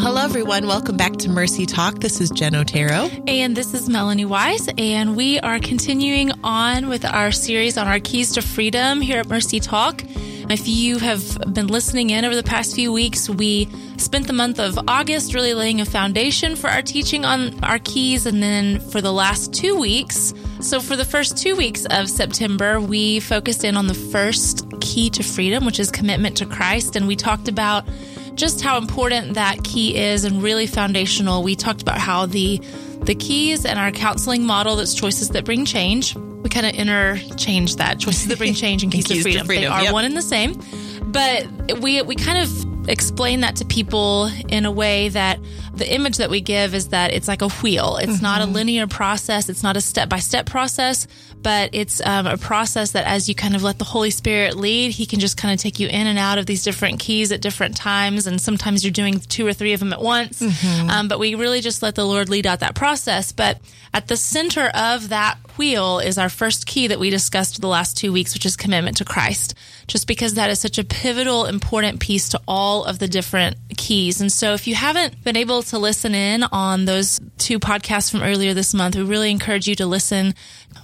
Well, hello, everyone. Welcome back to Mercy Talk. This is Jen Otero. And this is Melanie Wise. And we are continuing on with our series on our keys to freedom here at Mercy Talk. If you have been listening in over the past few weeks, we spent the month of August really laying a foundation for our teaching on our keys. And then for the last two weeks, so for the first two weeks of September, we focused in on the first key to freedom, which is commitment to Christ. And we talked about just how important that key is and really foundational. We talked about how the the keys and our counseling model that's choices that bring change. We kind of interchange that choices that bring change and keys, keys to, freedom. to freedom. They are yep. one and the same. But we we kind of explain that to people in a way that the image that we give is that it's like a wheel. It's mm-hmm. not a linear process. It's not a step by step process, but it's um, a process that as you kind of let the Holy Spirit lead, He can just kind of take you in and out of these different keys at different times. And sometimes you're doing two or three of them at once. Mm-hmm. Um, but we really just let the Lord lead out that process. But at the center of that wheel is our first key that we discussed the last two weeks, which is commitment to Christ, just because that is such a pivotal, important piece to all of the different keys. And so if you haven't been able to listen in on those two podcasts from earlier this month, we really encourage you to listen.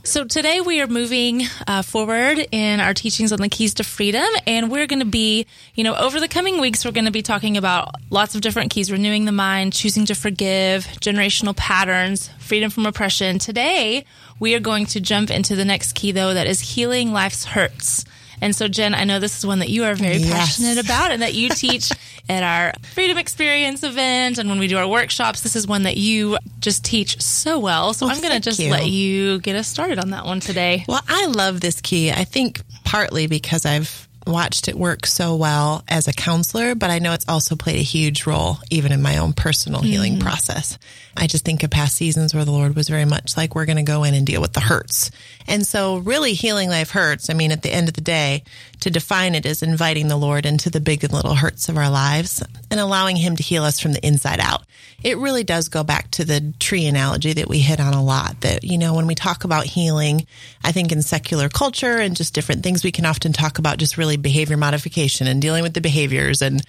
So today we are moving uh, forward in our teachings on the keys to freedom, and we're going to be, you know, over the coming weeks, we're going to be talking about lots of different keys: renewing the mind, choosing to forgive, generational patterns, freedom from oppression. Today we are going to jump into the next key, though, that is healing life's hurts. And so, Jen, I know this is one that you are very yes. passionate about and that you teach at our Freedom Experience event. And when we do our workshops, this is one that you just teach so well. So I'm going to just you. let you get us started on that one today. Well, I love this key. I think partly because I've watched it work so well as a counselor, but I know it's also played a huge role even in my own personal healing mm-hmm. process. I just think of past seasons where the Lord was very much like, we're going to go in and deal with the hurts. And so really healing life hurts. I mean, at the end of the day, to define it as inviting the Lord into the big and little hurts of our lives and allowing him to heal us from the inside out. It really does go back to the tree analogy that we hit on a lot that, you know, when we talk about healing, I think in secular culture and just different things, we can often talk about just really behavior modification and dealing with the behaviors and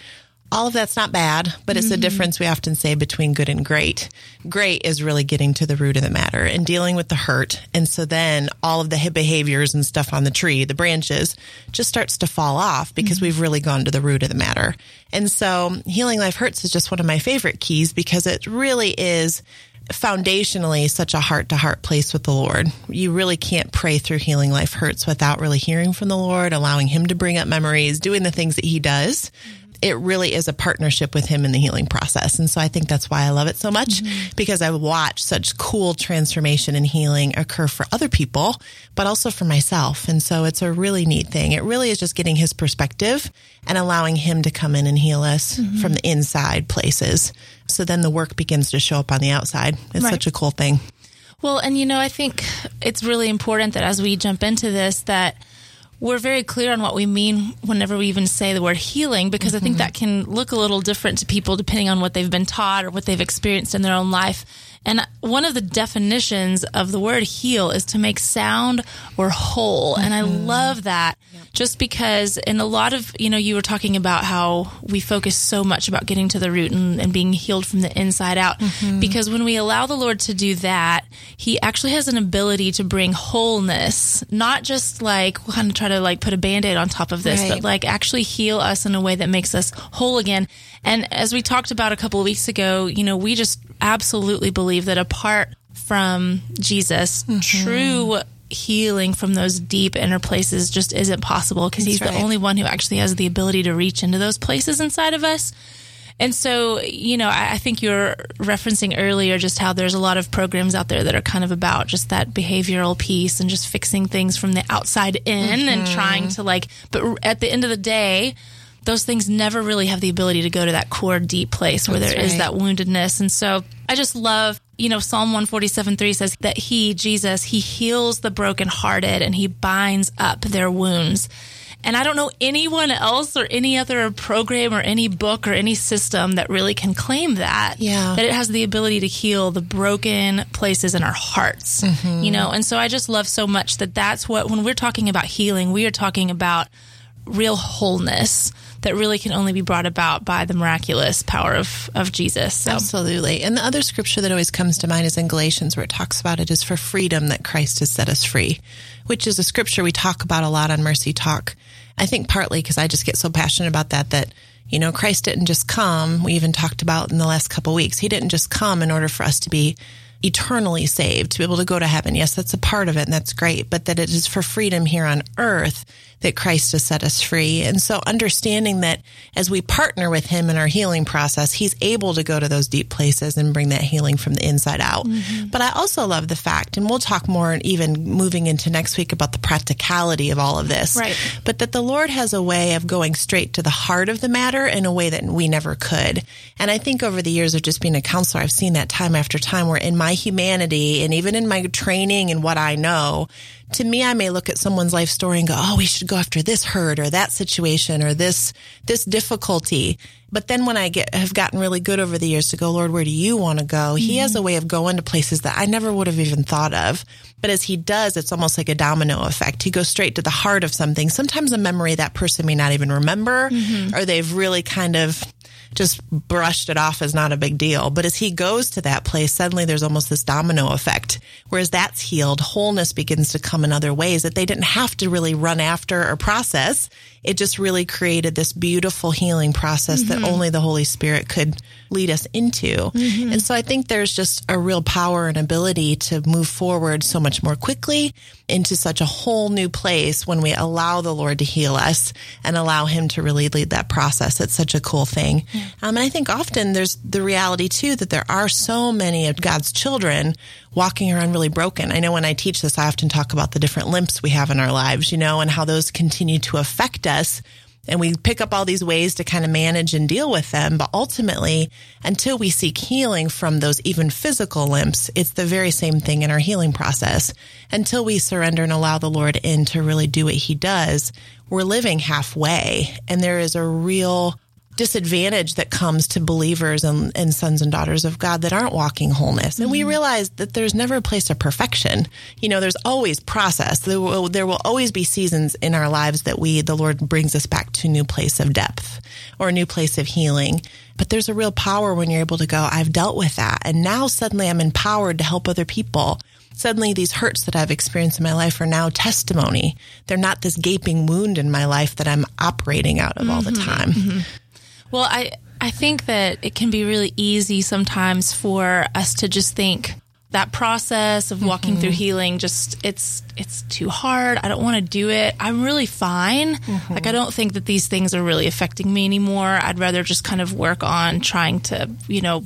all of that's not bad, but it's mm-hmm. the difference we often say between good and great. Great is really getting to the root of the matter and dealing with the hurt. And so then all of the behaviors and stuff on the tree, the branches, just starts to fall off because mm-hmm. we've really gone to the root of the matter. And so healing life hurts is just one of my favorite keys because it really is foundationally such a heart to heart place with the Lord. You really can't pray through healing life hurts without really hearing from the Lord, allowing him to bring up memories, doing the things that he does. It really is a partnership with him in the healing process. And so I think that's why I love it so much mm-hmm. because I watch such cool transformation and healing occur for other people, but also for myself. And so it's a really neat thing. It really is just getting his perspective and allowing him to come in and heal us mm-hmm. from the inside places so then the work begins to show up on the outside. It's right. such a cool thing. Well, and you know, I think it's really important that as we jump into this, that we're very clear on what we mean whenever we even say the word healing, because mm-hmm. I think mm-hmm. that can look a little different to people depending on what they've been taught or what they've experienced in their own life. And one of the definitions of the word heal is to make sound or whole. Mm-hmm. And I mm-hmm. love that yep. Just because in a lot of, you know, you were talking about how we focus so much about getting to the root and, and being healed from the inside out. Mm-hmm. Because when we allow the Lord to do that, he actually has an ability to bring wholeness, not just like kind of try to like put a band-aid on top of this, right. but like actually heal us in a way that makes us whole again. And as we talked about a couple of weeks ago, you know, we just absolutely believe that apart from Jesus, mm-hmm. true healing from those deep inner places just isn't possible because he's right. the only one who actually has the ability to reach into those places inside of us. And so, you know, I, I, think you're referencing earlier just how there's a lot of programs out there that are kind of about just that behavioral piece and just fixing things from the outside in mm-hmm. and trying to like, but at the end of the day, those things never really have the ability to go to that core deep place where That's there right. is that woundedness. And so I just love, you know, Psalm 147 3 says that he, Jesus, he heals the brokenhearted and he binds up their wounds. And I don't know anyone else or any other program or any book or any system that really can claim that. Yeah. That it has the ability to heal the broken places in our hearts. Mm-hmm. You know, and so I just love so much that that's what, when we're talking about healing, we are talking about real wholeness that really can only be brought about by the miraculous power of, of Jesus. So. Absolutely. And the other scripture that always comes to mind is in Galatians where it talks about it is for freedom that Christ has set us free, which is a scripture we talk about a lot on Mercy Talk. I think partly because I just get so passionate about that that you know Christ didn't just come. We even talked about in the last couple weeks. He didn't just come in order for us to be eternally saved, to be able to go to heaven. Yes, that's a part of it and that's great, but that it is for freedom here on earth that Christ has set us free. And so understanding that as we partner with him in our healing process, he's able to go to those deep places and bring that healing from the inside out. Mm-hmm. But I also love the fact, and we'll talk more even moving into next week about the practicality of all of this. Right. But that the Lord has a way of going straight to the heart of the matter in a way that we never could. And I think over the years of just being a counselor, I've seen that time after time where in my humanity and even in my training and what I know, to me, I may look at someone's life story and go, Oh, we should go after this hurt or that situation or this, this difficulty. But then when I get, have gotten really good over the years to go, Lord, where do you want to go? Mm-hmm. He has a way of going to places that I never would have even thought of. But as he does, it's almost like a domino effect. He goes straight to the heart of something, sometimes a memory that person may not even remember, mm-hmm. or they've really kind of just brushed it off as not a big deal. But as he goes to that place, suddenly there's almost this domino effect. Whereas that's healed, wholeness begins to come in other ways that they didn't have to really run after or process. It just really created this beautiful healing process mm-hmm. that only the Holy Spirit could lead us into. Mm-hmm. And so I think there's just a real power and ability to move forward so much more quickly into such a whole new place when we allow the Lord to heal us and allow Him to really lead that process. It's such a cool thing. Yeah. Um, and I think often there's the reality too that there are so many of God's children walking around really broken. I know when I teach this, I often talk about the different limps we have in our lives, you know, and how those continue to affect us and we pick up all these ways to kind of manage and deal with them. But ultimately, until we seek healing from those even physical limps, it's the very same thing in our healing process. Until we surrender and allow the Lord in to really do what he does, we're living halfway. And there is a real disadvantage that comes to believers and, and, sons and daughters of God that aren't walking wholeness. And mm-hmm. we realize that there's never a place of perfection. You know, there's always process. There will, there will always be seasons in our lives that we, the Lord brings us back to a new place of depth or a new place of healing. But there's a real power when you're able to go, I've dealt with that. And now suddenly I'm empowered to help other people suddenly these hurts that I've experienced in my life are now testimony. They're not this gaping wound in my life that I'm operating out of mm-hmm. all the mm-hmm. time. Mm-hmm. Well, I I think that it can be really easy sometimes for us to just think that process of walking mm-hmm. through healing just it's it's too hard. I don't want to do it. I'm really fine. Mm-hmm. Like I don't think that these things are really affecting me anymore. I'd rather just kind of work on trying to, you know,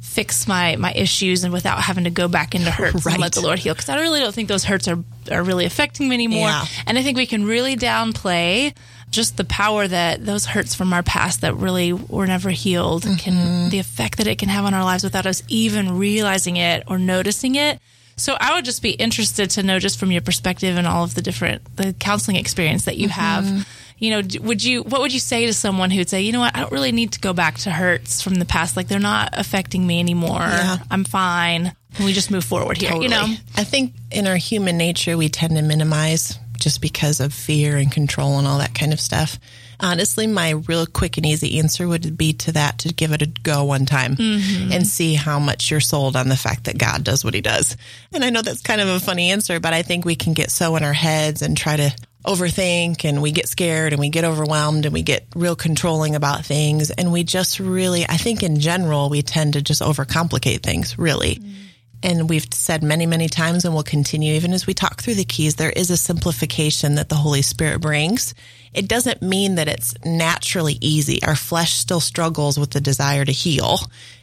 fix my my issues and without having to go back into hurts right. and let the Lord heal because I really don't think those hurts are are really affecting me anymore. Yeah. And I think we can really downplay just the power that those hurts from our past that really were never healed mm-hmm. can the effect that it can have on our lives without us even realizing it or noticing it. So I would just be interested to know just from your perspective and all of the different the counseling experience that you mm-hmm. have. You know, would you what would you say to someone who would say, "You know what? I don't really need to go back to hurts from the past. Like they're not affecting me anymore. Yeah. I'm fine." we just move forward here, totally. you know? I think in our human nature, we tend to minimize just because of fear and control and all that kind of stuff. Honestly, my real quick and easy answer would be to that to give it a go one time mm-hmm. and see how much you're sold on the fact that God does what he does. And I know that's kind of a funny answer, but I think we can get so in our heads and try to overthink and we get scared and we get overwhelmed and we get real controlling about things. And we just really, I think in general, we tend to just overcomplicate things, really. Mm-hmm and we've said many, many times and we'll continue even as we talk through the keys, there is a simplification that the Holy Spirit brings. It doesn't mean that it's naturally easy. Our flesh still struggles with the desire to heal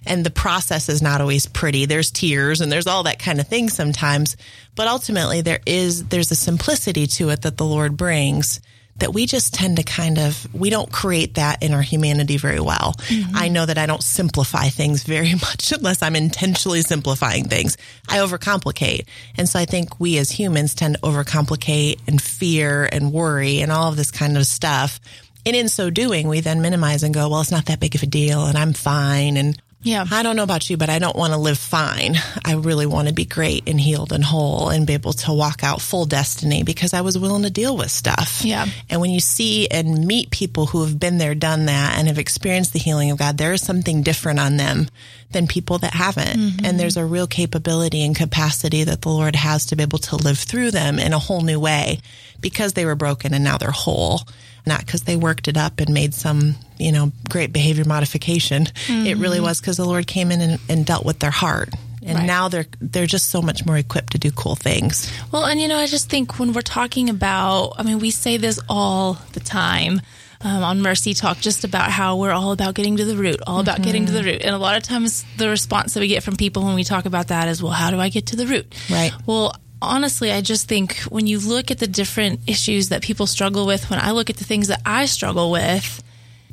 and the process is not always pretty. There's tears and there's all that kind of thing sometimes, but ultimately there is, there's a simplicity to it that the Lord brings that we just tend to kind of we don't create that in our humanity very well. Mm-hmm. I know that I don't simplify things very much unless I'm intentionally simplifying things. I overcomplicate. And so I think we as humans tend to overcomplicate and fear and worry and all of this kind of stuff. And in so doing, we then minimize and go, well, it's not that big of a deal and I'm fine. And Yeah. I don't know about you, but I don't want to live fine. I really want to be great and healed and whole and be able to walk out full destiny because I was willing to deal with stuff. Yeah. And when you see and meet people who have been there, done that, and have experienced the healing of God, there is something different on them than people that haven't. Mm-hmm. And there's a real capability and capacity that the Lord has to be able to live through them in a whole new way because they were broken and now they're whole not because they worked it up and made some, you know, great behavior modification. Mm-hmm. It really was because the Lord came in and, and, dealt with their heart. And Right. now they're they're just so much more equipped to do cool things. Well, and you know, I just think when we're talking about, I mean, we say this all the time um, on Mercy Talk, just about how we're all about getting to the root, all about getting to the root. And a lot of times the response that we get from people when we talk about that is, well, how do I get to the root? Right. Well, honestly, I just think when you look at the different issues that people struggle with, when I look at the things that I struggle with,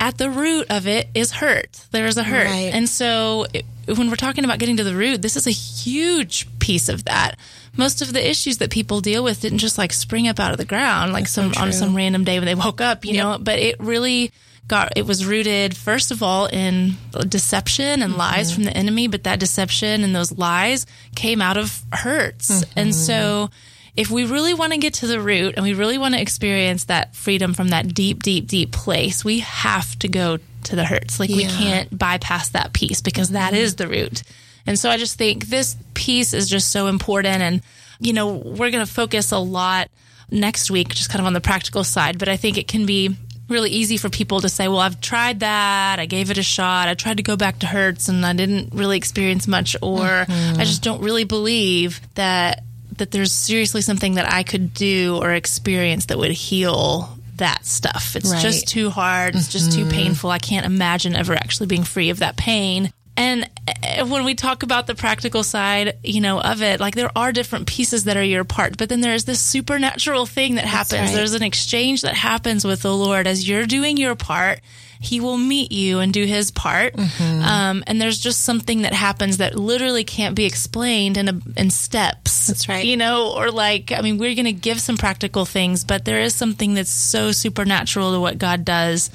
at the root of it is hurt. There is a hurt. Right. And so it, when we're talking about getting to the root, this is a huge piece of that. Most of the issues that people deal with didn't just like spring up out of the ground like some on some random day when they woke up, you know, but it really got it was rooted first of all in deception and mm-hmm. lies from the enemy, but that deception and those lies came out of hurts. Mm-hmm. And so if we really want to get to the root and we really want to experience that freedom from that deep, deep, deep place, we have to go to the hurts. Like we can't bypass that piece because that mm-hmm. is the root. And so I just think this piece is just so important. And, you know, we're going to focus a lot next week, just kind of on the practical side, but I think it can be really easy for people to say, well, I've tried that. I gave it a shot. I tried to go back to hurts and I didn't really experience much, or I just don't really believe that that there's seriously something that I could do or experience that would heal that stuff. It's Right. just too hard. It's just too mm-hmm. painful. I can't imagine ever actually being free of that pain. And uh, when we talk about the practical side, you know, of it, like there are different pieces that are your part, but then there's this supernatural thing that happens. right. There's an exchange that happens with the Lord as you're doing your part. He will meet you and do his part. Mm-hmm. Um, and there's just something that happens that literally can't be explained in a, in steps. That's right. You know, or like, I mean, we're going to give some practical things, but there is something that's so supernatural to what God does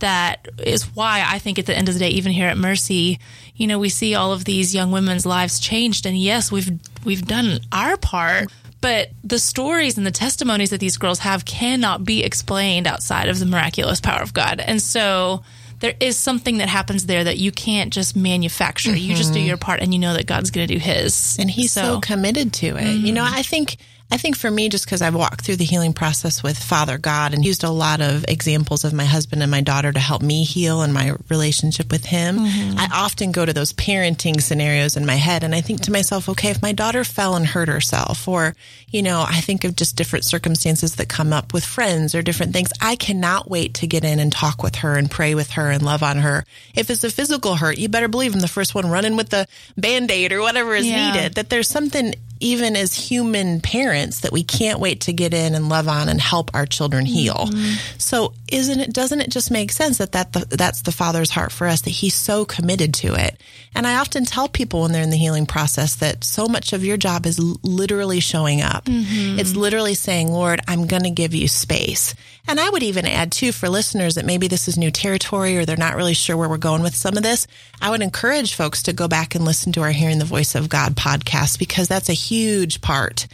that is why I think at the end of the day, even here at Mercy, you know, we see all of these young women's lives changed. And yes, we've, we've done our part, but the stories and the testimonies that these girls have cannot be explained outside of the miraculous power of God. And so there is something that happens there that you can't just manufacture. You just do mm-hmm. your part and you know that God's going to do his. and he's so, committed to it. You know, mm-hmm. I think I think for me, just because I've walked through the healing process with Father God and used a lot of examples of my husband and my daughter to help me heal and my relationship with him, mm-hmm. I often go to those parenting scenarios in my head and I think to myself, okay, if my daughter fell and hurt herself, or, you know, I think of just different circumstances that come up with friends or different things, I cannot wait to get in and talk with her and pray with her and love on her. If it's a physical hurt, you better believe I'm the first one running with the band aid or whatever is Yeah. needed that there's something even as human parents that we can't wait to get in and love on and help our children heal. Mm-hmm. So isn't it doesn't it just make sense that that the, that's the father's heart for us that he's so committed to it. And I often tell people when they're in the healing process that so much of your job is literally showing up. Mm-hmm. It's literally saying, "Lord, I'm going to give you space." And I would even add too for listeners that maybe this is new territory or they're not really sure where we're going with some of this. I would encourage folks to go back and listen to our Hearing the Voice of God podcast because that's a huge part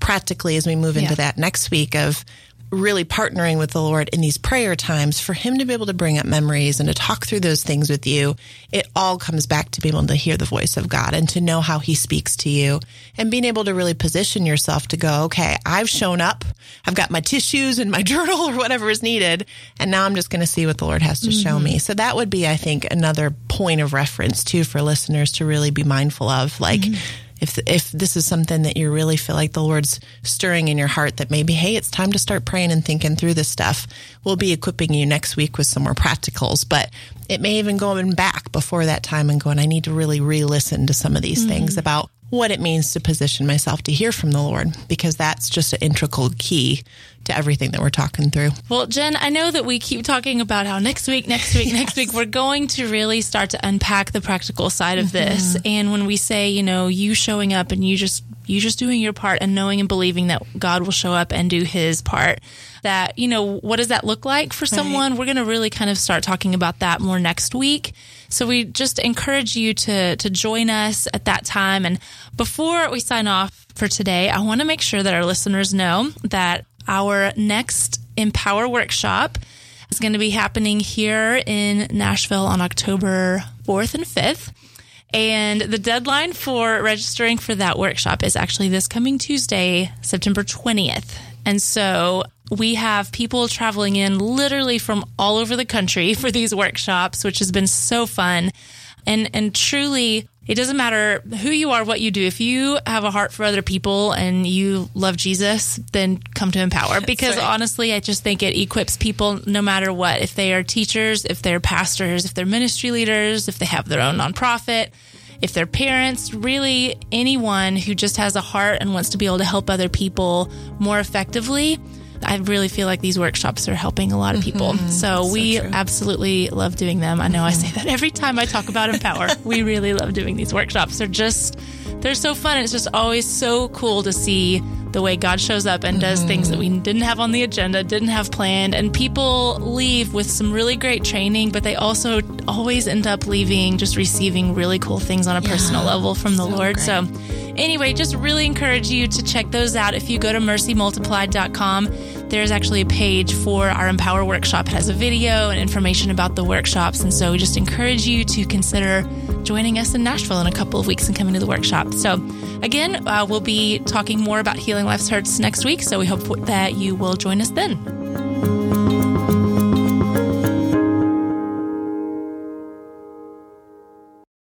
practically as we move into Yeah. that next week of really partnering with the Lord in these prayer times for him to be able to bring up memories and to talk through those things with you. It all comes back to being able to hear the voice of God and to know how he speaks to you and being able to really position yourself to go, okay, I've shown up. I've got my tissues and my journal or whatever is needed. And now I'm just going to see what the Lord has to show me. Mm-hmm. So that would be, I think, another point of reference too for listeners to really be mindful of. Like, mm-hmm. If if this is something that you really feel like the Lord's stirring in your heart, that maybe hey, it's time to start praying and thinking through this stuff. We'll be equipping you next week with some more practicals, but it may even go back before that time and going, I need to really re-listen to some of these mm-hmm. things about what it means to position myself to hear from the Lord, because that's just an integral key to everything that we're talking through. Well, Jen, I know that we keep talking about how next week, next week, next week, we're going to really start to unpack the practical side of mm-hmm. this. And when we say, you know, you showing up and you just you just doing your part and knowing and believing that God will show up and do his part. That, you know, what does that look like for someone? Right. We're going to really kind of start talking about that more next week. So we just encourage you to to join us at that time and before we sign off for today, I want to make sure that our listeners know that our next Empower workshop is going to be happening here in Nashville on October 4th and 5th. And the deadline for registering for that workshop is actually this coming Tuesday, September 20th. And so we have people traveling in literally from all over the country for these workshops, which has been so fun. And, and truly, it doesn't matter who you are, what you do. If you have a heart for other people and you love Jesus, then come to Empower. Because right. honestly, I just think it equips people no matter what. If they are teachers, if they're pastors, if they're ministry leaders, if they have their own nonprofit, if they're parents, really anyone who just has a heart and wants to be able to help other people more effectively I really feel like these workshops are helping a lot of people. Mm-hmm. So, so, we true. absolutely love doing them. I know mm-hmm. I say that every time I talk about Empower. we really love doing these workshops. They're just, they're so fun. It's just always so cool to see the way God shows up and does mm-hmm. things that we didn't have on the agenda, didn't have planned. And people leave with some really great training, but they also always end up leaving just receiving really cool things on a yeah, personal level from the so Lord. Great. So, anyway, just really encourage you to check those out. If you go to mercymultiplied.com, there's actually a page for our Empower workshop. It has a video and information about the workshops. And so we just encourage you to consider joining us in Nashville in a couple of weeks and coming to the workshop. So, again, uh, we'll be talking more about Healing Life's Hurts next week. So we hope that you will join us then.